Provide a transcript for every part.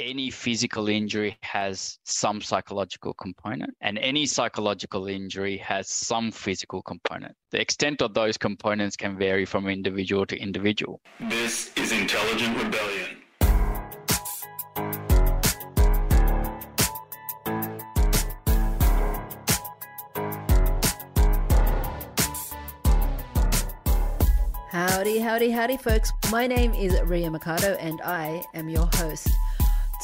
any physical injury has some psychological component, and any psychological injury has some physical component. The extent of those components can vary from individual to individual. This is Intelligent Rebellion. Howdy, howdy, howdy, folks. My name is Ria Mikado and I am your host.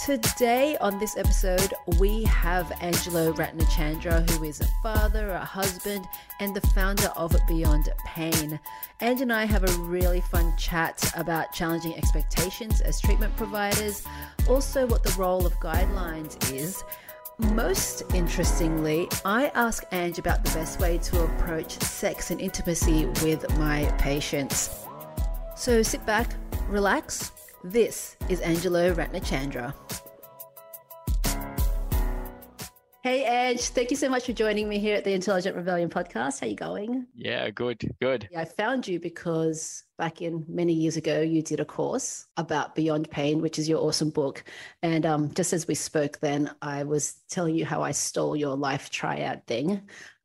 Today, on this episode, we have Angelo Ratnachandra, who is a father, a husband, and the founder of Beyond Pain. Ange and I have a really fun chat about challenging expectations as treatment providers, also, what the role of guidelines is. Most interestingly, I ask Ange about the best way to approach sex and intimacy with my patients. So sit back, relax. This is Angelo Ratnachandra. Hey, Ange, thank you so much for joining me here at the Intelligent Rebellion podcast. How you going? Yeah, good, good. Yeah, I found you because back in many years ago, you did a course about Beyond Pain, which is your awesome book. And um, just as we spoke then, I was telling you how I stole your life triad thing.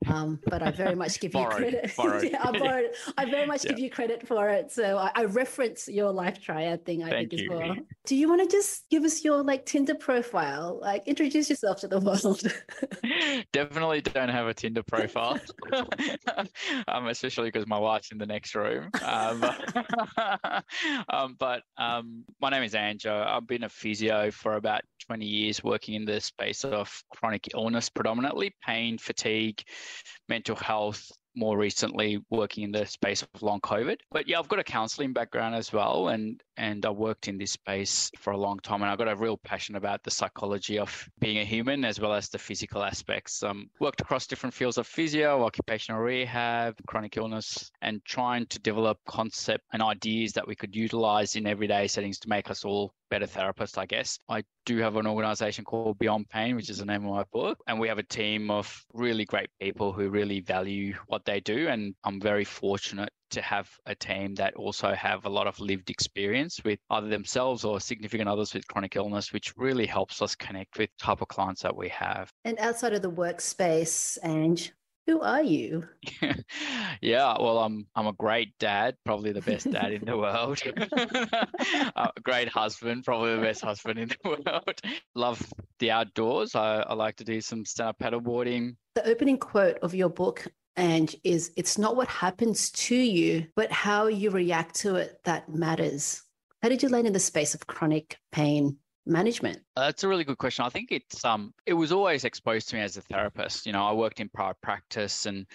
Um, but I very much give you credit. yeah, I borrowed. I very much yeah. give you credit for it. So I, I reference your life triad thing. I Thank think you. as well. Do you want to just give us your like Tinder profile? Like introduce yourself to the world. Definitely don't have a Tinder profile, um, especially because my wife's in the next room. Um, um, but um, my name is Anjo. I've been a physio for about 20 years, working in the space of chronic illness, predominantly pain, fatigue mental health, more recently working in the space of long COVID. But yeah, I've got a counseling background as well, and and I worked in this space for a long time, and I've got a real passion about the psychology of being a human as well as the physical aspects. Um, worked across different fields of physio, occupational rehab, chronic illness, and trying to develop concept and ideas that we could utilize in everyday settings to make us all better therapists, I guess. I do have an organization called Beyond Pain, which is the name of my book. And we have a team of really great people who really value what they do. And I'm very fortunate to have a team that also have a lot of lived experience with either themselves or significant others with chronic illness, which really helps us connect with type of clients that we have. And outside of the workspace, Ange, who are you? yeah, well, I'm I'm a great dad, probably the best dad in the world. a great husband, probably the best husband in the world. Love the outdoors. I, I like to do some stand-up paddleboarding. The opening quote of your book and is it's not what happens to you, but how you react to it that matters. How did you land in the space of chronic pain management? Uh, that's a really good question. I think it's um it was always exposed to me as a therapist. You know, I worked in private practice and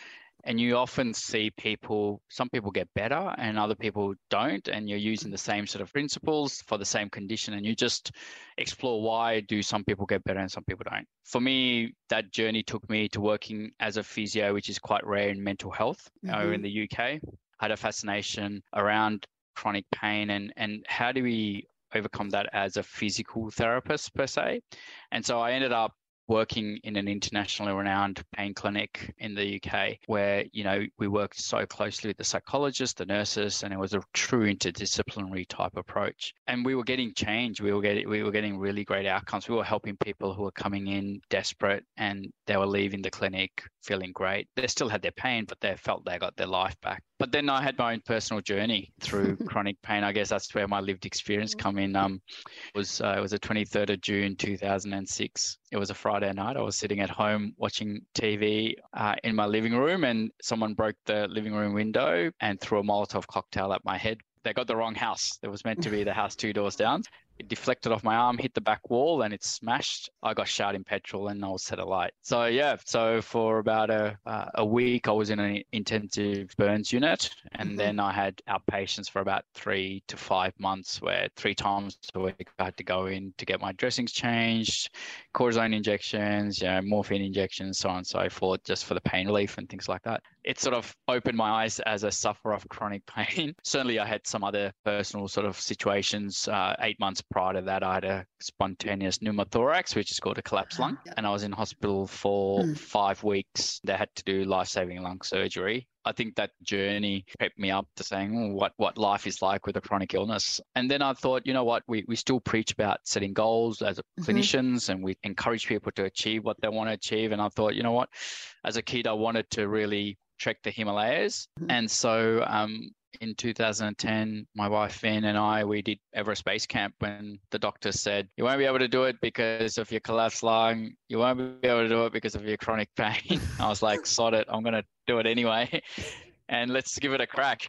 and you often see people some people get better and other people don't and you're using the same sort of principles for the same condition and you just explore why do some people get better and some people don't for me that journey took me to working as a physio which is quite rare in mental health mm-hmm. over in the uk I had a fascination around chronic pain and and how do we overcome that as a physical therapist per se. And so I ended up working in an internationally renowned pain clinic in the UK where, you know, we worked so closely with the psychologists, the nurses, and it was a true interdisciplinary type approach. And we were getting change. We were getting we were getting really great outcomes. We were helping people who were coming in desperate and they were leaving the clinic feeling great. They still had their pain, but they felt they got their life back. But then I had my own personal journey through chronic pain. I guess that's where my lived experience come in. Um, was uh, it was the 23rd of June 2006. It was a Friday night. I was sitting at home watching TV uh, in my living room, and someone broke the living room window and threw a Molotov cocktail at my head. They got the wrong house. It was meant to be the house two doors down. It deflected off my arm, hit the back wall, and it smashed. I got shot in petrol and I was set alight. So yeah, so for about a uh, a week, I was in an intensive burns unit, and mm-hmm. then I had outpatients for about three to five months, where three times a week I had to go in to get my dressings changed, cortisone injections, you know, morphine injections, so on and so forth, just for the pain relief and things like that. It sort of opened my eyes as a sufferer of chronic pain. Certainly, I had some other personal sort of situations. Uh, eight months prior to that, I had a spontaneous pneumothorax, which is called a collapsed lung, and I was in hospital for mm. five weeks. They had to do life-saving lung surgery. I think that journey prepped me up to saying oh, what what life is like with a chronic illness. And then I thought, you know what, we, we still preach about setting goals as mm-hmm. clinicians and we encourage people to achieve what they want to achieve. And I thought, you know what, as a kid, I wanted to really trek the Himalayas. Mm-hmm. And so um, in 2010, my wife Finn and I, we did Everest Base Camp when the doctor said, You won't be able to do it because of your collapsed lung. You won't be able to do it because of your chronic pain. I was like, Sod it, I'm going to do it anyway. And let's give it a crack.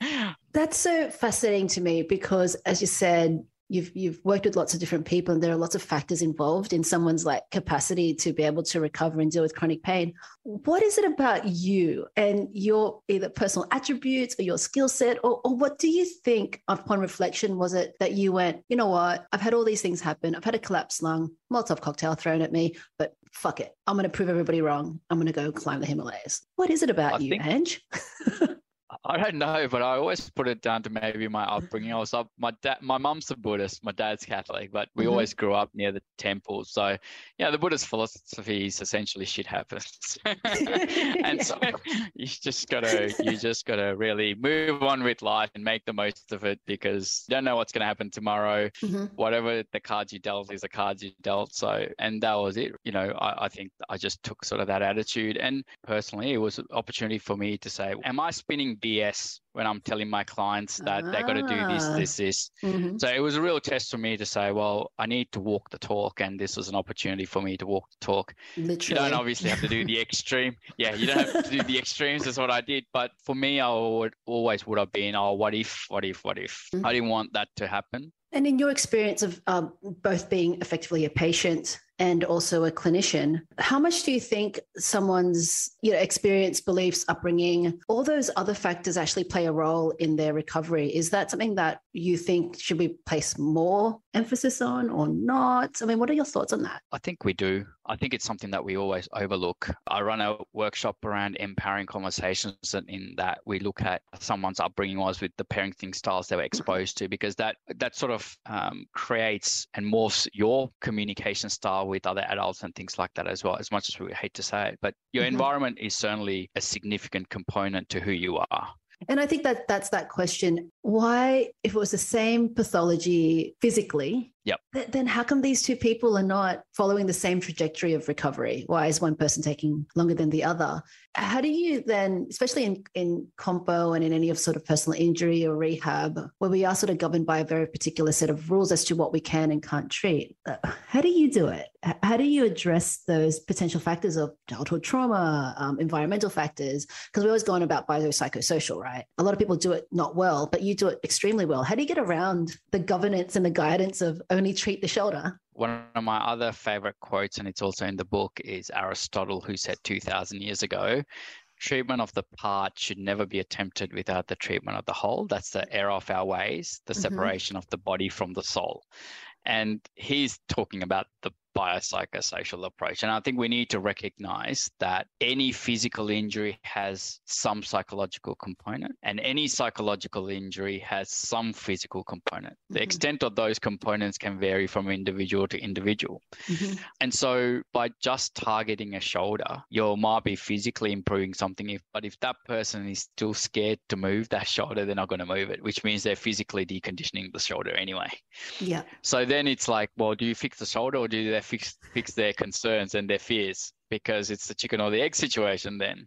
That's so fascinating to me because, as you said, you've you've worked with lots of different people and there are lots of factors involved in someone's like capacity to be able to recover and deal with chronic pain. What is it about you and your either personal attributes or your skill set or, or what do you think upon reflection was it that you went you know what? I've had all these things happen. I've had a collapsed lung molotov cocktail thrown at me but fuck it. I'm going to prove everybody wrong. I'm going to go climb the himalayas. What is it about I you think- Ange I don't know, but I always put it down to maybe my upbringing. I was up, my dad, my mum's a Buddhist, my dad's Catholic, but we mm-hmm. always grew up near the temples. So, yeah, the Buddhist philosophy is essentially shit happens, and so you just gotta, you just gotta really move on with life and make the most of it because you don't know what's gonna happen tomorrow. Mm-hmm. Whatever the cards you dealt is the cards you dealt. So, and that was it. You know, I, I think I just took sort of that attitude, and personally, it was an opportunity for me to say, "Am I spinning?" BS when I'm telling my clients that ah. they got to do this, ah. this, this. Mm-hmm. So it was a real test for me to say, well, I need to walk the talk, and this was an opportunity for me to walk the talk. Literally. You don't obviously have to do the extreme. Yeah, you don't have to do the extremes. Is what I did. But for me, I would always would have been, oh, what if, what if, what if? Mm-hmm. I didn't want that to happen. And in your experience of um, both being effectively a patient and also a clinician, how much do you think someone's you know experience, beliefs, upbringing, all those other factors actually play a role in their recovery? Is that something that you think should we place more emphasis on or not? I mean, what are your thoughts on that? I think we do. I think it's something that we always overlook. I run a workshop around empowering conversations, and in that we look at someone's upbringing was with the parenting styles they were exposed to, because that that sort of um, creates and morphs your communication style with other adults and things like that as well. As much as we hate to say it, but your mm-hmm. environment is certainly a significant component to who you are. And I think that that's that question. Why, if it was the same pathology physically, Yep. Th- then how come these two people are not following the same trajectory of recovery? Why is one person taking longer than the other? How do you then, especially in, in compo and in any of sort of personal injury or rehab, where we are sort of governed by a very particular set of rules as to what we can and can't treat, uh, how do you do it? How do you address those potential factors of childhood trauma, um, environmental factors? Because we always go on about biopsychosocial, right? A lot of people do it not well, but you do it extremely well. How do you get around the governance and the guidance of only treat the shoulder. One of my other favorite quotes, and it's also in the book, is Aristotle, who said 2,000 years ago treatment of the part should never be attempted without the treatment of the whole. That's the error of our ways, the mm-hmm. separation of the body from the soul. And he's talking about the biopsychosocial approach. And I think we need to recognize that any physical injury has some psychological component, and any psychological injury has some physical component. Mm-hmm. The extent of those components can vary from individual to individual. Mm-hmm. And so by just targeting a shoulder, you might be physically improving something, if, but if that person is still scared to move that shoulder, they're not going to move it, which means they're physically deconditioning the shoulder anyway. Yeah. So then it's like, well, do you fix the shoulder or do they fix fix their concerns and their fears because it's the chicken or the egg situation then.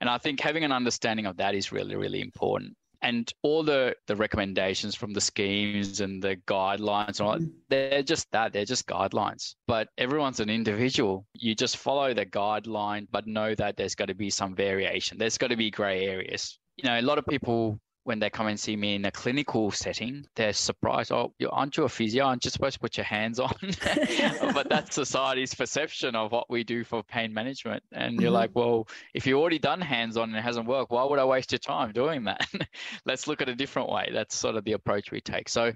And i think having an understanding of that is really really important. And all the the recommendations from the schemes and the guidelines and all, they're just that they're just guidelines. But everyone's an individual. You just follow the guideline but know that there's got to be some variation. There's got to be gray areas. You know a lot of people when they come and see me in a clinical setting, they're surprised. Oh, you aren't you a physio? Aren't you supposed to put your hands on? but that's society's perception of what we do for pain management. And you're mm-hmm. like, well, if you've already done hands on and it hasn't worked, why would I waste your time doing that? Let's look at a different way. That's sort of the approach we take. So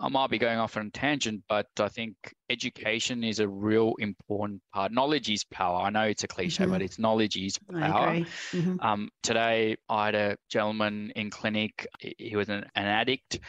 I might be going off on a tangent, but I think education is a real important part. Knowledge is power. I know it's a cliche, mm-hmm. but it's knowledge is power. Mm-hmm. Um, today, I had a gentleman in clinic. He was an, an addict,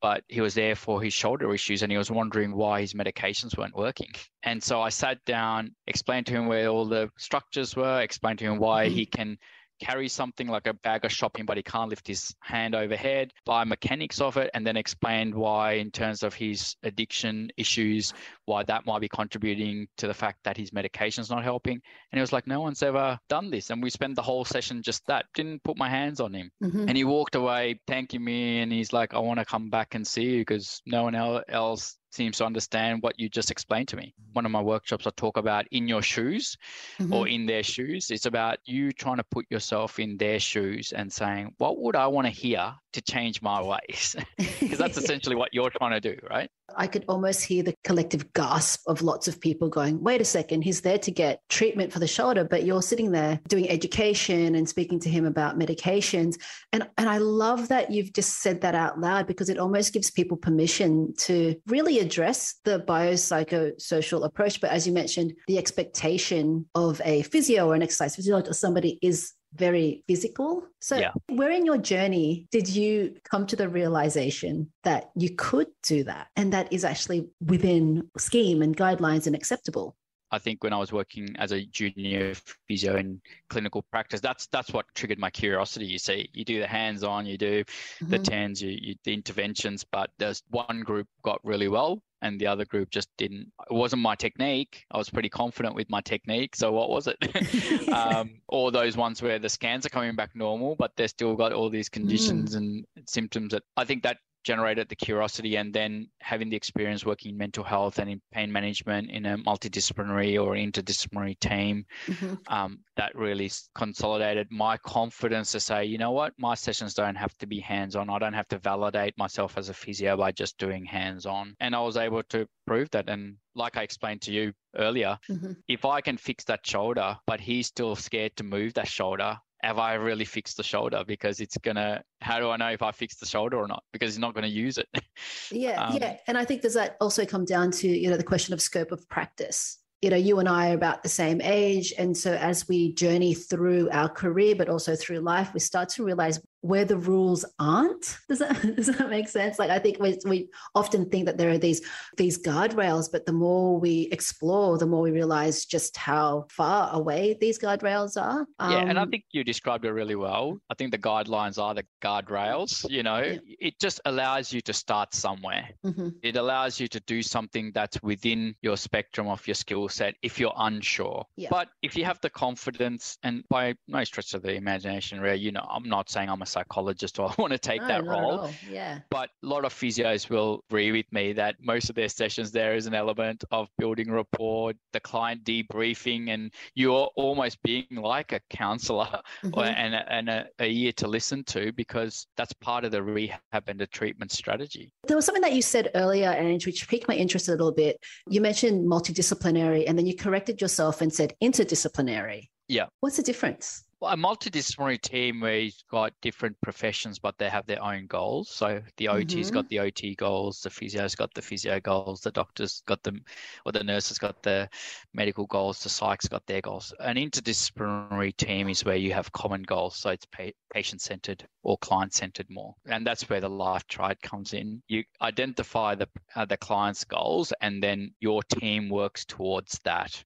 but he was there for his shoulder issues and he was wondering why his medications weren't working. And so I sat down, explained to him where all the structures were, explained to him why mm-hmm. he can carry something like a bag of shopping, but he can't lift his hand overhead, biomechanics of it, and then explained why, in terms of his addiction issues, why that might be contributing to the fact that his medication's not helping. And he was like, no one's ever done this. And we spent the whole session just that, didn't put my hands on him. Mhm. And he walked away thanking me. And he's like, I want to come back and see you because no one else seems to understand what you just explained to me. One of my workshops, I talk about in your shoes Mhm. or in their shoes. It's about you trying to put yourself in their shoes and saying, what would I want to hear to change my ways? Because that's essentially what you're trying to do, right? I could almost hear the collective gasp of lots of people going, wait a second, he's there to get treatment for the shoulder, but you're sitting there doing education and speaking to him about medications. And, and I love that you've just said that out loud because it almost gives people permission to really address the biopsychosocial approach. But as you mentioned, the expectation of a physio or an exercise physiologist or somebody is very physical. So, Yeah. where in your journey did you come to the realization that you could do that and that is actually within scheme and guidelines and acceptable? I think when I was working as a junior physio in clinical practice, that's that's what triggered my curiosity. You see, you do the hands-on, you do the Mhm. tens, you, you the interventions, but there's one group got really well and the other group just didn't. It wasn't my technique. I was pretty confident with my technique. So what was it? um, or those ones where the scans are coming back normal, but they're still got all these conditions and symptoms that I think that generated the curiosity and then having the experience working in mental health and in pain management in a multidisciplinary or interdisciplinary team Mhm. um, that really consolidated my confidence to say, you know what, my sessions don't have to be hands on. I don't have to validate myself as a physio by just doing hands on. And I was able to prove that. And like I explained to you earlier, Mhm. if I can fix that shoulder, but he's still scared to move that shoulder, have I really fixed the shoulder? Because it's gonna. How do I know if I fixed the shoulder or not? Because he's not gonna use it. Yeah, Um, yeah. And I think does that also come down to, you know, the question of scope of practice. You know, you and I are about the same age. And so as we journey through our career, but also through life, we start to realize where the rules aren't. Does that does that make sense? Like I think we, we often think that there are these these guardrails, but the more we explore, the more we realize just how far away these guardrails are. yeah, and I Um, think you described it really well. I think the guidelines are the guardrails. You know, Yeah. it just allows you to start somewhere. mhm. It allows you to do something that's within your spectrum of your skill set if you're unsure. Yeah. But if you have the confidence, and by no stretch of the imagination, Ria, you know, I'm not saying I'm a psychologist or I want to take No, that role. Yeah. But a lot of physios will agree with me that most of their sessions there is an element of building rapport, the client debriefing, and you're almost being like a counselor or, Mhm. and, a, and a, a ear to listen to because that's part of the rehab and the treatment strategy. There was something that you said earlier, and which piqued my interest a little bit. You mentioned multidisciplinary, and then you corrected yourself and said interdisciplinary. Yeah. What's the difference? A multidisciplinary team where you've got different professions, but they have their own goals. So the OT's Mhm. got the OT goals, the physio's got the physio goals, the doctor's got them, or the nurses got the medical goals, the psych's got their goals. An interdisciplinary team is where you have common goals. So it's pa- patient centered or client centered more. And that's where the life triad comes in. You identify the, uh, the client's goals and then your team works towards that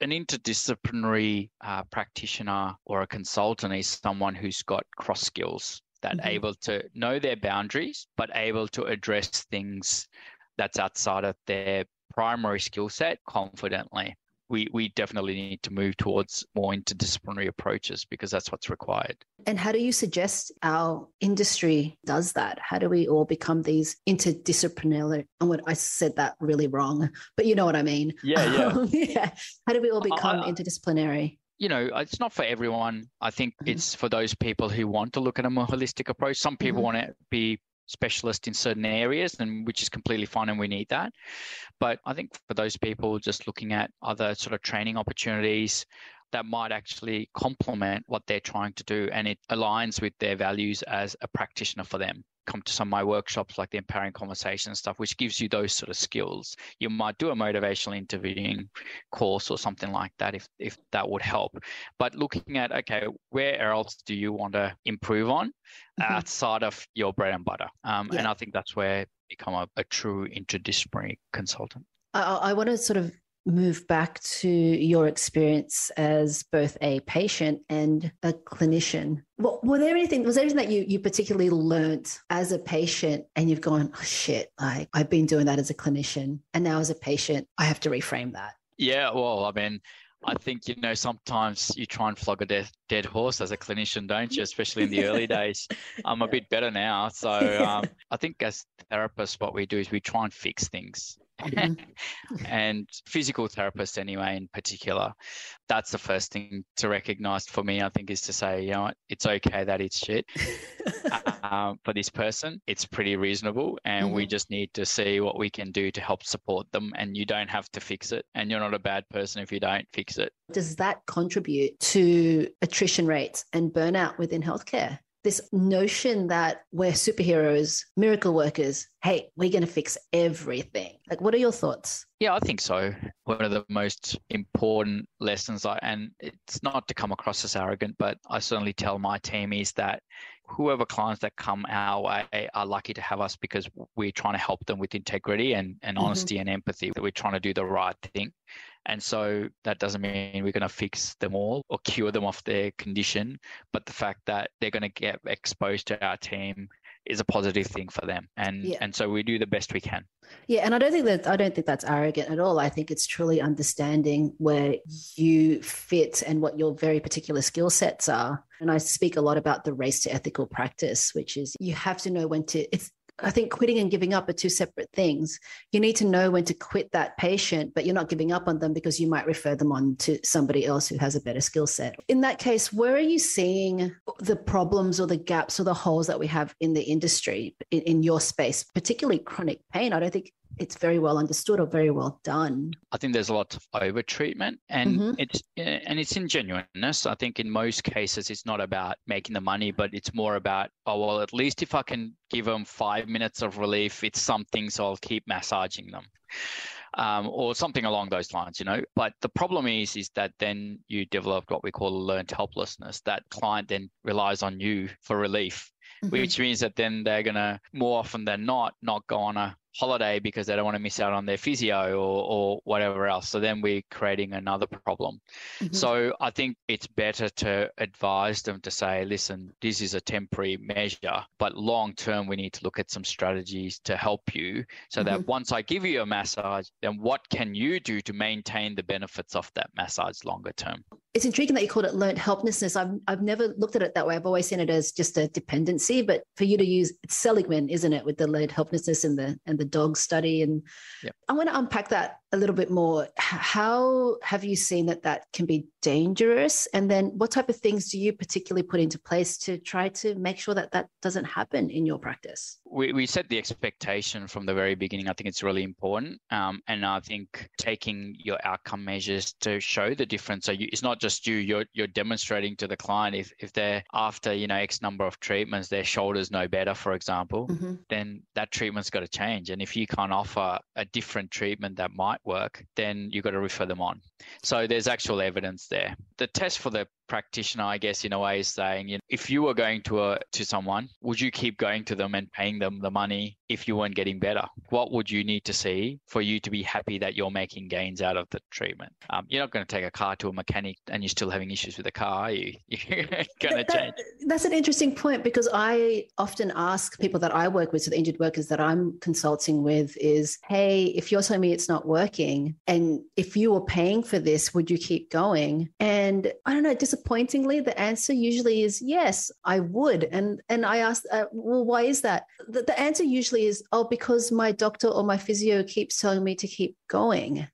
an interdisciplinary uh, practitioner or a consultant is someone who's got cross skills that Mhm. able to know their boundaries but able to address things that's outside of their primary skill set confidently we we definitely need to move towards more interdisciplinary approaches because that's what's required And how do you suggest our industry does that? How do we all become these interdisciplinary? And what I said that really wrong, but you know what I mean. Um, yeah. How do we all become I- interdisciplinary? you know, it's not for everyone. I think Mhm. it's for those people who want to look at a more holistic approach. Some people Mhm. want to be specialist in certain areas, and which is completely fine, and we need that. But I think for those people just looking at other sort of training opportunities that might actually complement what they're trying to do, and it aligns with their values as a practitioner for them. Come to some of my workshops, like the empowering conversation stuff, which gives you those sort of skills. You might do a motivational interviewing course or something like that if if that would help. But looking at okay, where else do you want to improve on Mhm. outside of your bread and butter? Um, And I think that's where you become a, a true interdisciplinary consultant. I, I want to sort of move back to your experience as both a patient and a clinician. What, were there anything, was there anything that you, you particularly learned as a patient and you've gone, oh shit, like I've been doing that as a clinician and now as a patient, I have to reframe that? Yeah, well, I mean, I think you know sometimes you try and flog a dead, dead horse as a clinician, don't you? Especially in the early days. I'm a bit better now, so um, I think as therapists, what we do is we try and fix things. Mm-hmm. and physical therapists, anyway, in particular, that's the first thing to recognize for me, I think, is to say, you know what, it's okay that it's shit um, for this person. It's pretty reasonable, and mm-hmm. we just need to see what we can do to help support them. And you don't have to fix it, and you're not a bad person if you don't fix it. Does that contribute to attrition rates and burnout within healthcare? This notion that we're superheroes, miracle workers. Hey, we're going to fix everything. Like, what are your thoughts? Yeah, I think so. One of the most important lessons, I, and it's not to come across as arrogant, but I certainly tell my team is that whoever clients that come our way are lucky to have us because we're trying to help them with integrity and, and mm-hmm. honesty and empathy. That we're trying to do the right thing. And so that doesn't mean we're going to fix them all or cure them off their condition. But the fact that they're going to get exposed to our team is a positive thing for them. And yeah. and so we do the best we can. Yeah, and I don't think that I don't think that's arrogant at all. I think it's truly understanding where you fit and what your very particular skill sets are. And I speak a lot about the race to ethical practice, which is you have to know when to it's I think quitting and giving up are two separate things. You need to know when to quit that patient, but you're not giving up on them because you might refer them on to somebody else who has a better skill set. In that case, where are you seeing the problems or the gaps or the holes that we have in the industry in, in your space, particularly chronic pain? I don't think it's very well understood or very well done. I think there's a lot of over treatment and mm-hmm. it's and it's in genuineness. I think in most cases it's not about making the money, but it's more about oh well at least if I can give them five minutes of relief, it's something, so I'll keep massaging them. Um, or something along those lines, you know. But the problem is, is that then you develop what we call learned helplessness. That client then relies on you for relief, mm-hmm. which means that then they're gonna more often than not not go on a holiday because they don't want to miss out on their physio or, or whatever else. So then we're creating another problem. Mm-hmm. So I think it's better to advise them to say, listen, this is a temporary measure, but long term, we need to look at some strategies to help you so mm-hmm. that once I give you a massage, then what can you do to maintain the benefits of that massage longer term? It's intriguing that you called it learned helplessness. I've, I've never looked at it that way. I've always seen it as just a dependency, but for you to use it's Seligman, isn't it, with the learned helplessness and the and the dog study. And yep. I want to unpack that a little bit more. How have you seen that that can be dangerous? And then what type of things do you particularly put into place to try to make sure that that doesn't happen in your practice? We, we set the expectation from the very beginning. I think it's really important. Um, and I think taking your outcome measures to show the difference. So you, it's not just you, you're, you're demonstrating to the client if, if they're after, you know, X number of treatments, their shoulders no better, for example, mm-hmm. then that treatment's got to change. And if you can't offer a different treatment that might work, then you've got to refer them on. So there's actual evidence there. The test for the practitioner, I guess, in a way, is saying, you know, if you were going to a to someone, would you keep going to them and paying them the money if you weren't getting better? What would you need to see for you to be happy that you're making gains out of the treatment? Um, you're not going to take a car to a mechanic and you're still having issues with the car, are you? You're going to change. That's an interesting point because I often ask people that I work with, so the injured workers that I'm consulting with, is, hey, if you're telling me it's not working, and if you were paying for this, would you keep going? And I don't know, just disappointingly, the answer usually is yes, I would. And and I asked, uh, well, why is that? The, the answer usually is, oh, because my doctor or my physio keeps telling me to keep going.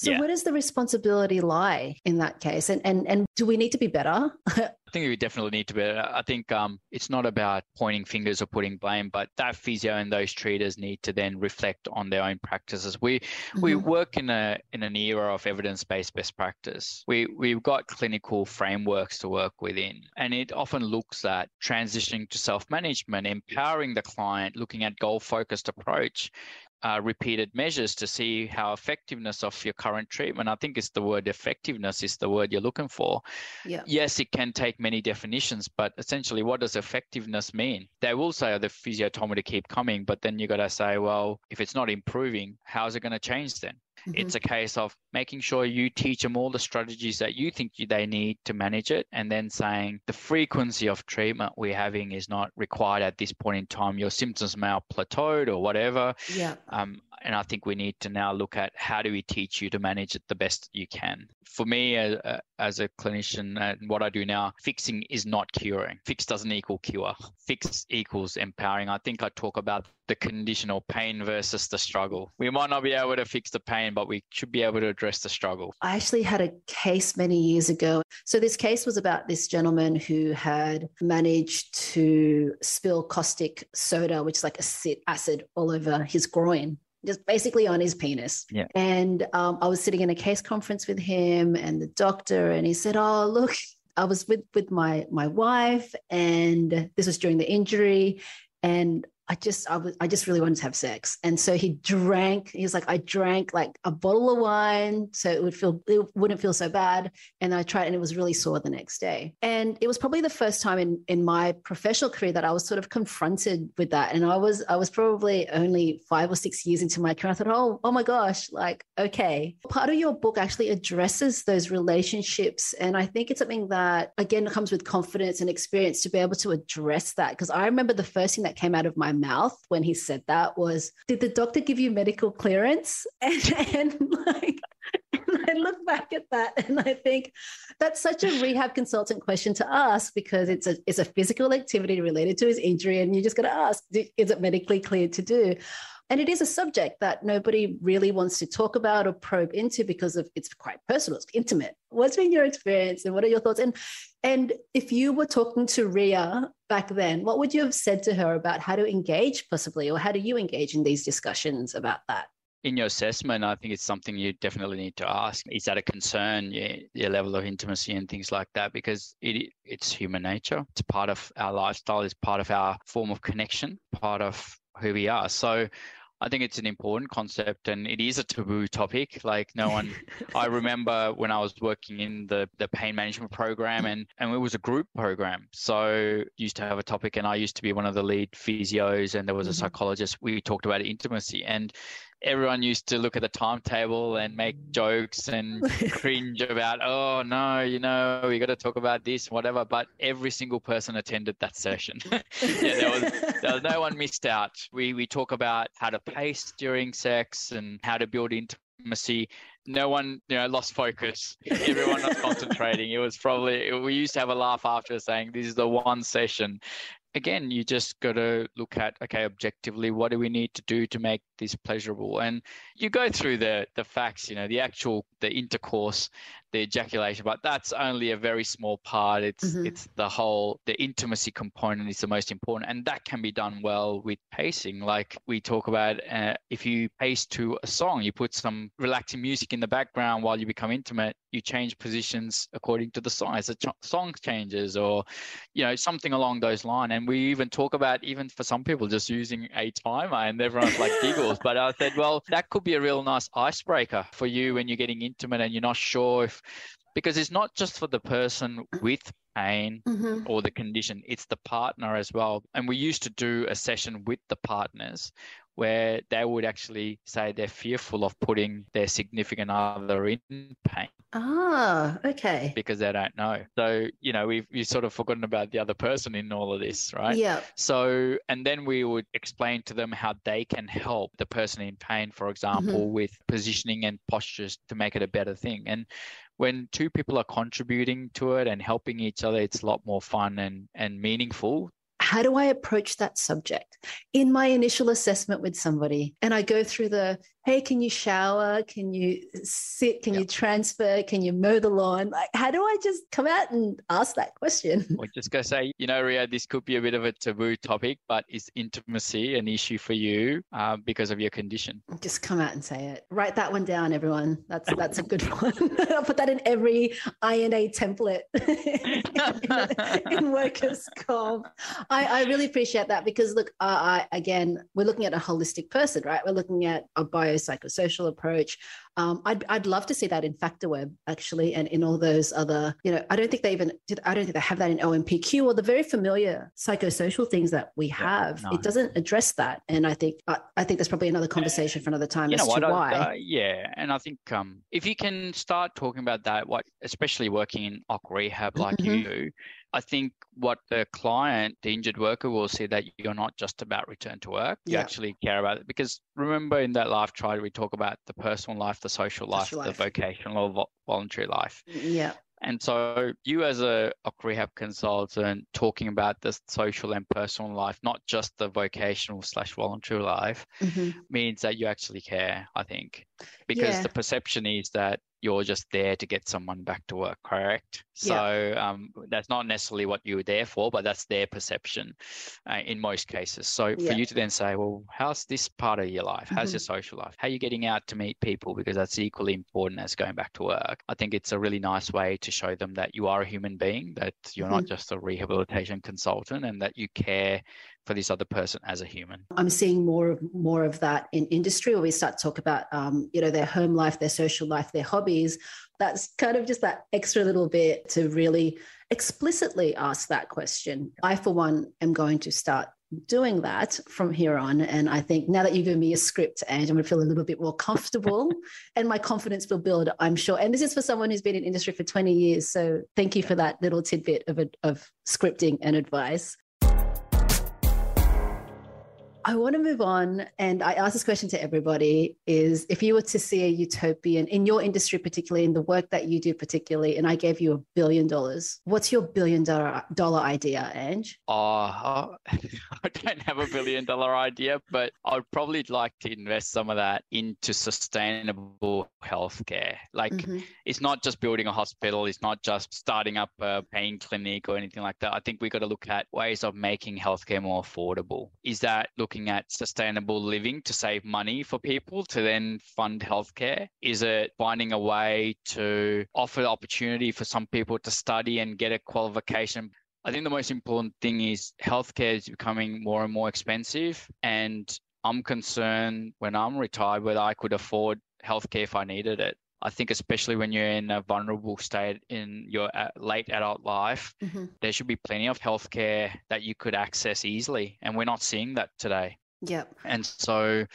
So yeah. where does the responsibility lie in that case? And and and do we need to be better? I think we definitely need to be. I think um, it's not about pointing fingers or putting blame, but that physio and those treaters need to then reflect on their own practices. We mm-hmm. we work in a in an era of evidence based best practice. We we've got clinical frameworks to work within, and it often looks at transitioning to self management, empowering the client, looking at goal focused approach, uh, repeated measures to see how effectiveness of your current treatment. I think it's the word effectiveness is the word you're looking for. Yeah. Yes, it can take many definitions, but essentially, what does effectiveness mean? They will say, oh, the physio told me to keep coming, but then you got to say, well, if it's not improving, how's it going to change then? Mm-hmm. It's a case of making sure you teach them all the strategies that you think they need to manage it, and then saying the frequency of treatment we're having is not required at this point in time. Your symptoms may have plateaued or whatever. Yeah. Um, and I think we need to now look at how do we teach you to manage it the best you can. For me, as, a clinician, and what I do now, fixing is not curing. Fix doesn't equal cure. Fix equals empowering. I think I talk about the conditional pain versus the struggle. We might not be able to fix the pain, but we should be able to address the struggle. I actually had a case many years ago. So, this case was about this gentleman who had managed to spill caustic soda, which is like acid, all over his groin just basically on his penis. Yeah. And um, I was sitting in a case conference with him and the doctor, and he said, "Oh, look." I was with with my my wife, and this was during the injury, and I just I was I just really wanted to have sex. And so he drank, he was like, I drank like a bottle of wine so it would feel it wouldn't feel so bad. And I tried and it was really sore the next day. And it was probably the first time in in my professional career that I was sort of confronted with that. And I was I was probably only five or six years into my career. I thought, oh, oh my gosh, like, okay. Part of your book actually addresses those relationships. And I think it's something that again comes with confidence and experience to be able to address that. Because I remember the first thing that came out of my mouth when he said that was, Did the doctor give you medical clearance? And, and like, I look back at that and I think that's such a rehab consultant question to ask because it's a it's a physical activity related to his injury, and you just got to ask, is it medically cleared to do? And it is a subject that nobody really wants to talk about or probe into because of it's quite personal, it's intimate. What's been your experience and what are your thoughts? And and if you were talking to Ria back then, what would you have said to her about how to engage possibly, or how do you engage in these discussions about that? in your assessment, I think it's something you definitely need to ask. Is that a concern, your, your level of intimacy and things like that? Because it it's human nature. It's part of our lifestyle. It's part of our form of connection. Part of who we are. So I think it's an important concept and it is a taboo topic. Like no one, I remember when I was working in the, the pain management program and, and it was a group program. So used to have a topic and I used to be one of the lead physios and there was a mm-hmm. psychologist. We talked about intimacy and everyone used to look at the timetable and make jokes and cringe about, oh no, you know, we got to talk about this, whatever. But every single person attended that session. yeah, there was, there was no one missed out. We we talk about how to pace during sex and how to build intimacy. No one, you know, lost focus. Everyone was concentrating. It was probably we used to have a laugh after saying this is the one session again, you just got to look at okay, objectively, what do we need to do to make this pleasurable? And you go through the the facts, you know, the actual the intercourse, the ejaculation, but that's only a very small part. It's mm-hmm. it's the whole the intimacy component is the most important, and that can be done well with pacing. Like we talk about, uh, if you pace to a song, you put some relaxing music in the background while you become intimate. You change positions according to the song as the ch- song changes, or you know something along those lines. And we even talk about even for some people just using a timer, and everyone's like giggles. but I said, well, that could be a real nice icebreaker for you when you're getting intimate and you're not sure if because it's not just for the person with pain mm-hmm. or the condition it's the partner as well and we used to do a session with the partners where they would actually say they're fearful of putting their significant other in pain. Ah, okay. Because they don't know. So, you know, we've, we've sort of forgotten about the other person in all of this, right? Yeah. So, and then we would explain to them how they can help the person in pain, for example, mm-hmm. with positioning and postures to make it a better thing. And when two people are contributing to it and helping each other, it's a lot more fun and, and meaningful how do I approach that subject in my initial assessment with somebody? And I go through the hey, can you shower? Can you sit? Can yep. you transfer? Can you mow the lawn? Like, how do I just come out and ask that question? We're just going to say, you know, Ria, this could be a bit of a taboo topic, but is intimacy an issue for you uh, because of your condition? Just come out and say it. Write that one down, everyone. That's that's a good one. I'll put that in every INA template in, in workers' comp. I, I really appreciate that because, look, uh, I, again, we're looking at a holistic person, right? We're looking at a bio biopsychosocial approach. Um, I'd, I'd love to see that in FactorWeb actually, and in all those other, you know, I don't think they even, I don't think they have that in OMPQ or the very familiar psychosocial things that we have. Yeah, no. It doesn't address that, and I think I, I think that's probably another conversation for another time as to why. Uh, yeah, and I think um, if you can start talking about that, what especially working in OC rehab like mm-hmm. you do, I think what the client, the injured worker, will see that you're not just about return to work. You yeah. actually care about it because remember in that life triad we talk about the personal life, the social life, social life. the vocational or vo- voluntary life. Yeah. And so, you as a, a rehab consultant talking about the social and personal life, not just the vocational slash voluntary life, mm-hmm. means that you actually care, I think. Because yeah. the perception is that you're just there to get someone back to work, correct? So yeah. um, that's not necessarily what you were there for, but that's their perception uh, in most cases. So for you to then say, well, how's this part of your life? How's mm-hmm. your social life? How are you getting out to meet people? Because that's equally important as going back to work. I think it's a really nice way to show them that you are a human being, that you're mm-hmm. not just a rehabilitation consultant, and that you care for this other person as a human. I'm seeing more of more of that in industry where we start to talk about um, you know their home life, their social life, their hobbies. That's kind of just that extra little bit to really explicitly ask that question. I, for one, am going to start doing that from here on. And I think now that you've given me a script, and I'm going to feel a little bit more comfortable and my confidence will build, I'm sure. And this is for someone who's been in industry for 20 years. So thank you for that little tidbit of, of scripting and advice. I want to move on. And I ask this question to everybody is if you were to see a utopian in your industry, particularly in the work that you do, particularly, and I gave you a billion dollars, what's your billion dollar, dollar idea, Ange? Uh, I don't have a billion dollar idea, but I'd probably like to invest some of that into sustainable healthcare. Like mm-hmm. it's not just building a hospital, it's not just starting up a pain clinic or anything like that. I think we've got to look at ways of making healthcare more affordable. Is that look looking at sustainable living to save money for people to then fund healthcare? Is it finding a way to offer the opportunity for some people to study and get a qualification? I think the most important thing is healthcare is becoming more and more expensive. And I'm concerned when I'm retired whether I could afford healthcare if I needed it. I think especially when you're in a vulnerable state in your uh, late adult life, mm-hmm. there should be plenty of healthcare that you could access easily, and we're not seeing that today. Yep. And so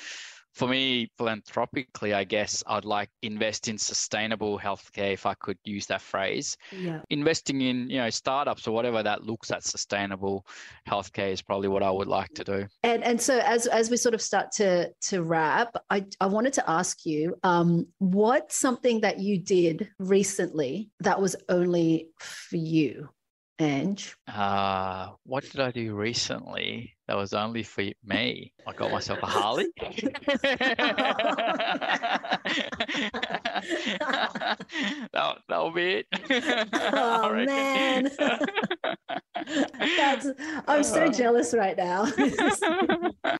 for me, philanthropically, I guess I'd like invest in sustainable healthcare if I could use that phrase. Yeah. Investing in, you know, startups or whatever that looks at sustainable healthcare is probably what I would like to do. And and so as as we sort of start to to wrap, I, I wanted to ask you, um, what's something that you did recently that was only for you? Ange? Uh, what did I do recently that was only for me? I got myself a Harley. that, that'll be it. Oh, man. That's, I'm so uh. jealous right now.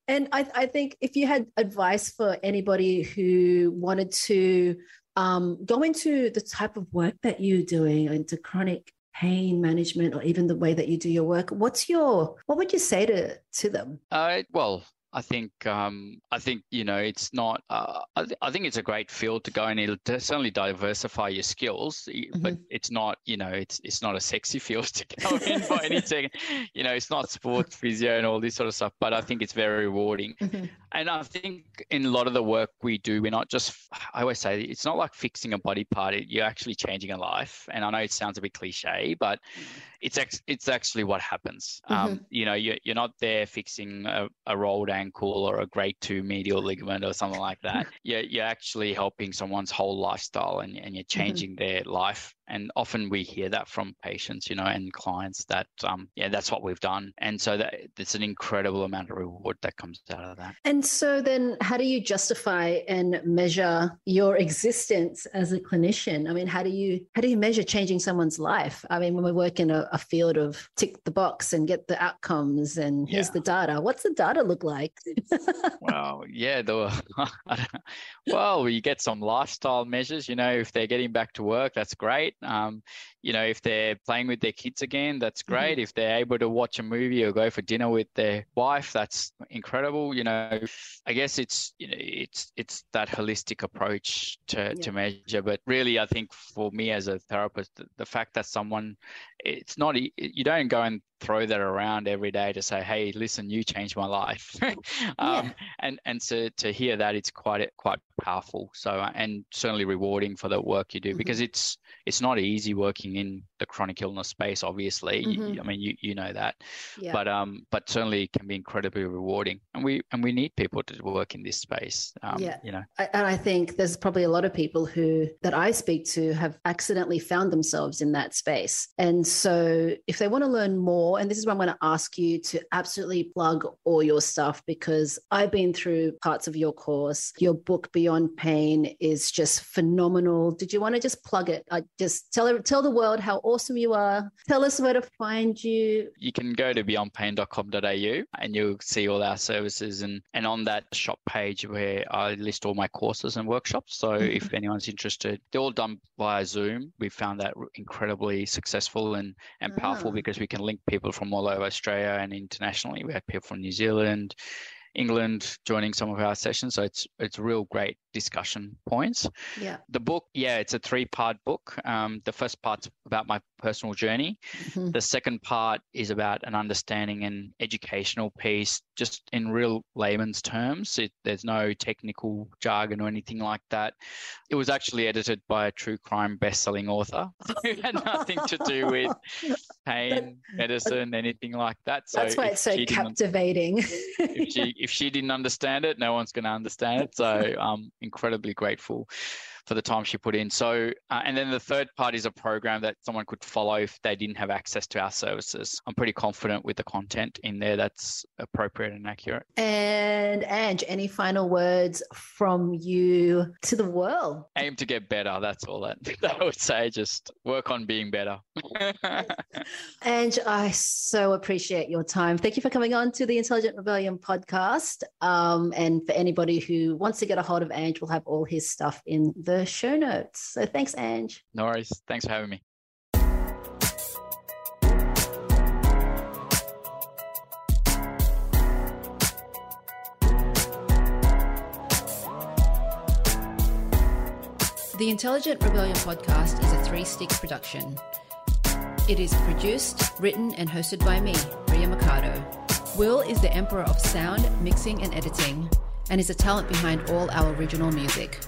and I, I think if you had advice for anybody who wanted to um, go into the type of work that you're doing, into chronic pain management or even the way that you do your work. What's your what would you say to to them? Uh, well I think um, I think you know it's not. Uh, I, th- I, think it's a great field to go and it'll certainly diversify your skills, mm-hmm. but it's not you know it's it's not a sexy field to go in by any second. You know, it's not sports physio and all this sort of stuff, but I think it's very rewarding. Mm-hmm. And I think in a lot of the work we do, we're not just. I always say it's not like fixing a body part. You're actually changing a life. And I know it sounds a bit cliche, but mm-hmm it's ex- it's actually what happens. Um, mm-hmm. Um, you know, you're, you're not there fixing a, a, rolled ankle or a grade two medial ligament or something like that. you're, you're actually helping someone's whole lifestyle and, and you're mm-hmm. changing mm-hmm. their life and often we hear that from patients you know and clients that um, yeah that's what we've done. And so that it's an incredible amount of reward that comes out of that. And so then how do you justify and measure your existence as a clinician? I mean how do you how do you measure changing someone's life? I mean when we work in a, a field of tick the box and get the outcomes and here's yeah. the data what's the data look like? Well yeah the well you get some lifestyle measures you know if they're getting back to work that's great great. Um, you know, if they're playing with their kids again, that's mm-hmm. great. Mm-hmm. If they're able to watch a movie or go for dinner with their wife, that's incredible. You know, I guess it's you know it's it's that holistic approach to yeah. to measure. But really, I think for me as a therapist, the, the fact that someone it's not you don't go and throw that around every day to say hey listen you changed my life um, yeah. and and to to hear that it's quite quite powerful so and certainly rewarding for the work you do mm-hmm. because it's it's not easy working in the chronic illness space obviously. Mm-hmm. i mean you you know that. Yeah. but um but certainly can be incredibly rewarding. And we and we need people to work in this space um, yeah. you know. I, and i think there's probably a lot of people who that i speak to have accidentally found themselves in that space. And so if they want to learn more and this is where i'm going to ask you to absolutely plug all your stuff because i've been through parts of your course. Your book beyond pain is just phenomenal. Did you want to just plug it? I just tell tell the world how awesome you are. Tell us where to find you. You can go to beyondpain.com.au and you'll see all our services and and on that shop page where I list all my courses and workshops. So mm-hmm. if anyone's interested, they're all done via Zoom. We found that incredibly successful and and powerful ah. because we can link people from all over Australia and internationally. We had people from New Zealand, England joining some of our sessions. So it's it's real great discussion points. Yeah. The book, yeah, it's a three part book. Um, the first part's about my personal journey. Mm-hmm. The second part is about an understanding and educational piece, just in real layman's terms. It, there's no technical jargon or anything like that. It was actually edited by a true crime best-selling author who had nothing to do with pain, medicine, anything like that. So that's why it's so captivating. if she if she didn't understand it, no one's going to understand it. So I'm incredibly grateful for the time she put in. So, uh, and then the third part is a program that someone could follow if they didn't have access to our services. I'm pretty confident with the content in there that's appropriate and accurate. And Ange, any final words from you to the world? Aim to get better. That's all that, that I would say. Just work on being better. Ange, I so appreciate your time. Thank you for coming on to the Intelligent Rebellion podcast. Um, and for anybody who wants to get a hold of Ange, we'll have all his stuff in the the show notes. So thanks, Ange. No worries. Thanks for having me. The Intelligent Rebellion podcast is a three stick production. It is produced, written, and hosted by me, Ria Mercado. Will is the emperor of sound, mixing, and editing, and is the talent behind all our original music.